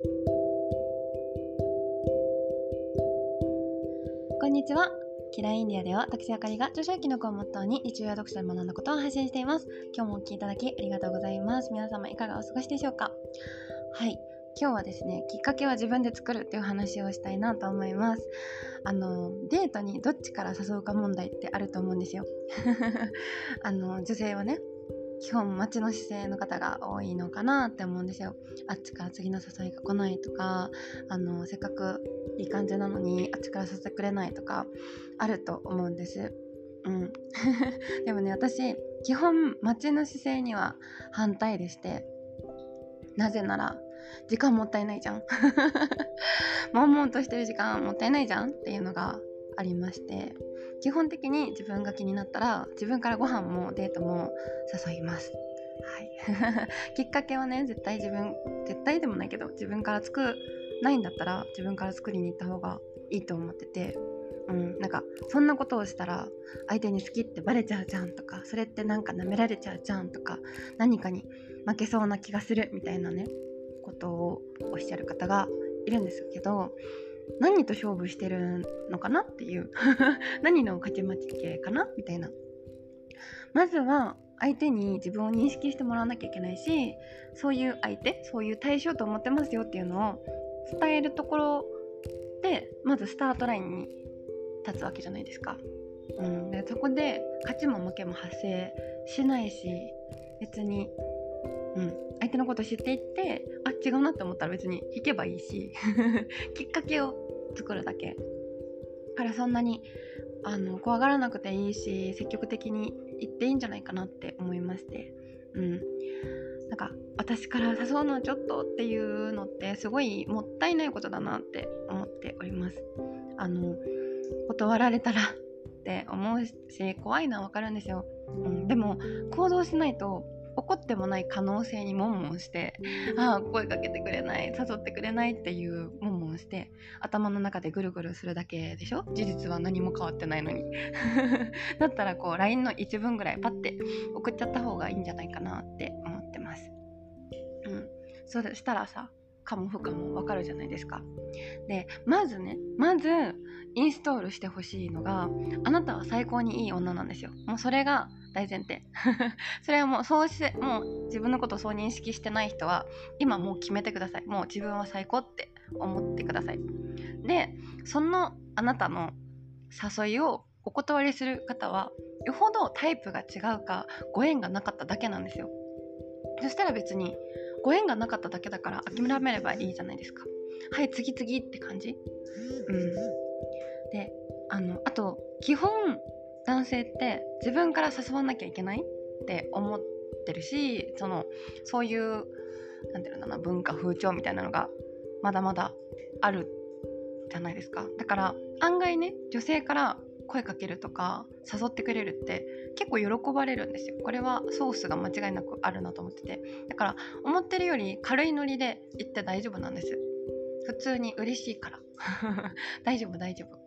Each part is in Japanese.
こんにちは。キラインディアでは私あかりが著書記録をモットーに日常や読書で学んだことを配信しています。今日もお聴きいただきありがとうございます。皆様いかがお過ごしでしょうか？はい。今日はですねきっかけは自分で作るっていう話をしたいなと思います。あのデートにどっちから誘うか問題ってあると思うんですよ。あの女性はね基本待ちの姿勢の方が多いのかなって思うんですよ。あっちから次の誘いが来ないとかあのせっかくいい感じなのにあっちから誘ってくれないとかあると思うんです。うん。でもね私基本待ちの姿勢には反対でしてなぜなら時間もったいないじゃん。悶々としてる時間もったいないじゃんっていうのがありまして基本的に自分が気になったら自分からご飯もデートも誘います。はい、きっかけはね絶対自分絶対でもないけど自分から作ないんだったら自分から作りに行った方がいいと思ってて、うん、なんかそんなことをしたら相手に好きってバレちゃうじゃんとかそれってなんか舐められちゃうじゃんとか何かに負けそうな気がするみたいなねことをおっしゃる方がいるんですけど何と勝負してるのかなっていう 何の勝ち負けかなみたいなまずは相手に自分を認識してもらわなきゃいけないしそういう相手そういう対象と思ってますよっていうのを伝えるところでまずスタートラインに立つわけじゃないですか。うん、でそこで勝ちも負けも発生しないし別に、うん、相手のこと知っていってあ違うなって思ったら別に引けばいいし きっかけを作るだけ。からそんなにあの怖がらなくていいし積極的に言っていいんじゃないかなって思いまして。うん。なんか私から誘うのはちょっとっていうのってすごいもったいないことだなって思っております。あの断られたら って思うし怖いのはわかるんですよ、うん、でも行動しないと怒ってもない可能性にもんもんしてああ声かけてくれない誘ってくれないっていうもんもんして頭の中でぐるぐるするだけでしょ？事実は何も変わってないのに。だったらこう LINE の一文ぐらいパッて送っちゃった方がいいんじゃないかなって思ってます。うん。そしたらさかも不可もわかるじゃないですか。でまずねまずインストールしてほしいのがあなたは最高にいい女なんですよ。もうそれが大前提。それはもうそうしてもう自分のことをそう認識してない人は今もう決めてください。もう自分は最高って思ってください。でそのあなたの誘いをお断りする方はよほどタイプが違うかご縁がなかっただけなんですよ。そしたら別にご縁がなかっただけだから諦めればいいじゃないですか。はい次々って感じ。うん。であのあと基本男性って自分から誘わなきゃいけないって思ってるしそのそういう何て言うんだな文化風潮みたいなのがまだまだあるじゃないですか。だから案外ね女性から声かけるとか誘ってくれるって結構喜ばれるんですよ。これはソースが間違いなくあるなと思ってて。だから思ってるより軽いノリで行って大丈夫なんです。普通に嬉しいから。大丈夫大丈夫。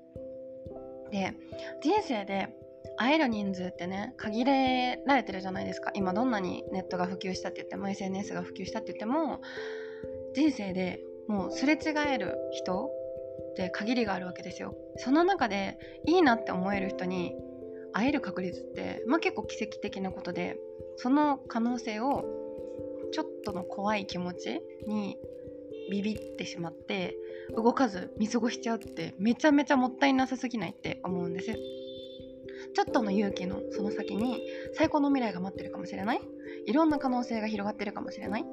で人生で会える人数ってね限られてるじゃないですか。今どんなにネットが普及したって言っても SNS が普及したって言っても人生でもうすれ違える人って限りがあるわけですよ。その中でいいなって思える人に会える確率って、まあ、結構奇跡的なことでその可能性をちょっとの怖い気持ちにビビってしまって動かず見過ごしちゃうってめちゃめちゃもったいなさすぎないって思うんです。ちょっとの勇気のその先に最高の未来が待ってるかもしれない？いろんな可能性が広がってるかもしれない？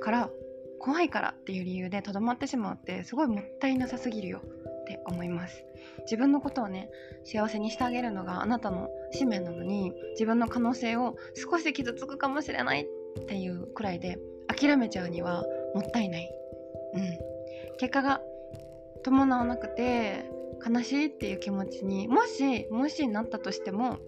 から怖いからっていう理由でとどまってしまうってすごいもったいなさすぎるよって思います。自分のことをね幸せにしてあげるのがあなたの使命なのに自分の可能性を少し傷つくかもしれないっていうくらいで諦めちゃうにはもったいない。うん。結果が伴わなくて悲しいっていう気持ちにもしもしなったとしても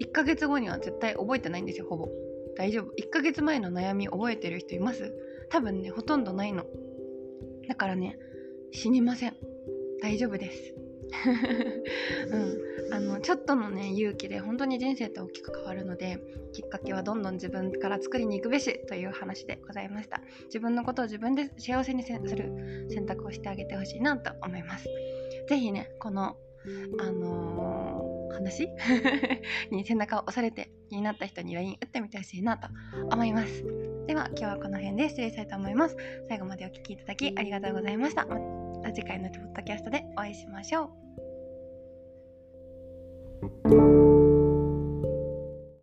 1ヶ月後には絶対覚えてないんですよほぼ。大丈夫。1ヶ月前の悩み覚えてる人います？多分ねほとんどないの。だからね死にません。大丈夫です。うん、あのちょっとのね勇気で本当に人生って大きく変わるのできっかけはどんどん自分から作りに行くべしという話でございました。自分のことを自分で幸せにする選択をしてあげてほしいなと思いますぜひねこのあのー、話？に背中を押されて気になった人に LINE 打ってみてほしいなと思います。では今日はこの辺で失礼したいと思います。最後までお聴きいただきありがとうございました。また次回のポッドキャストでお会いしましょう。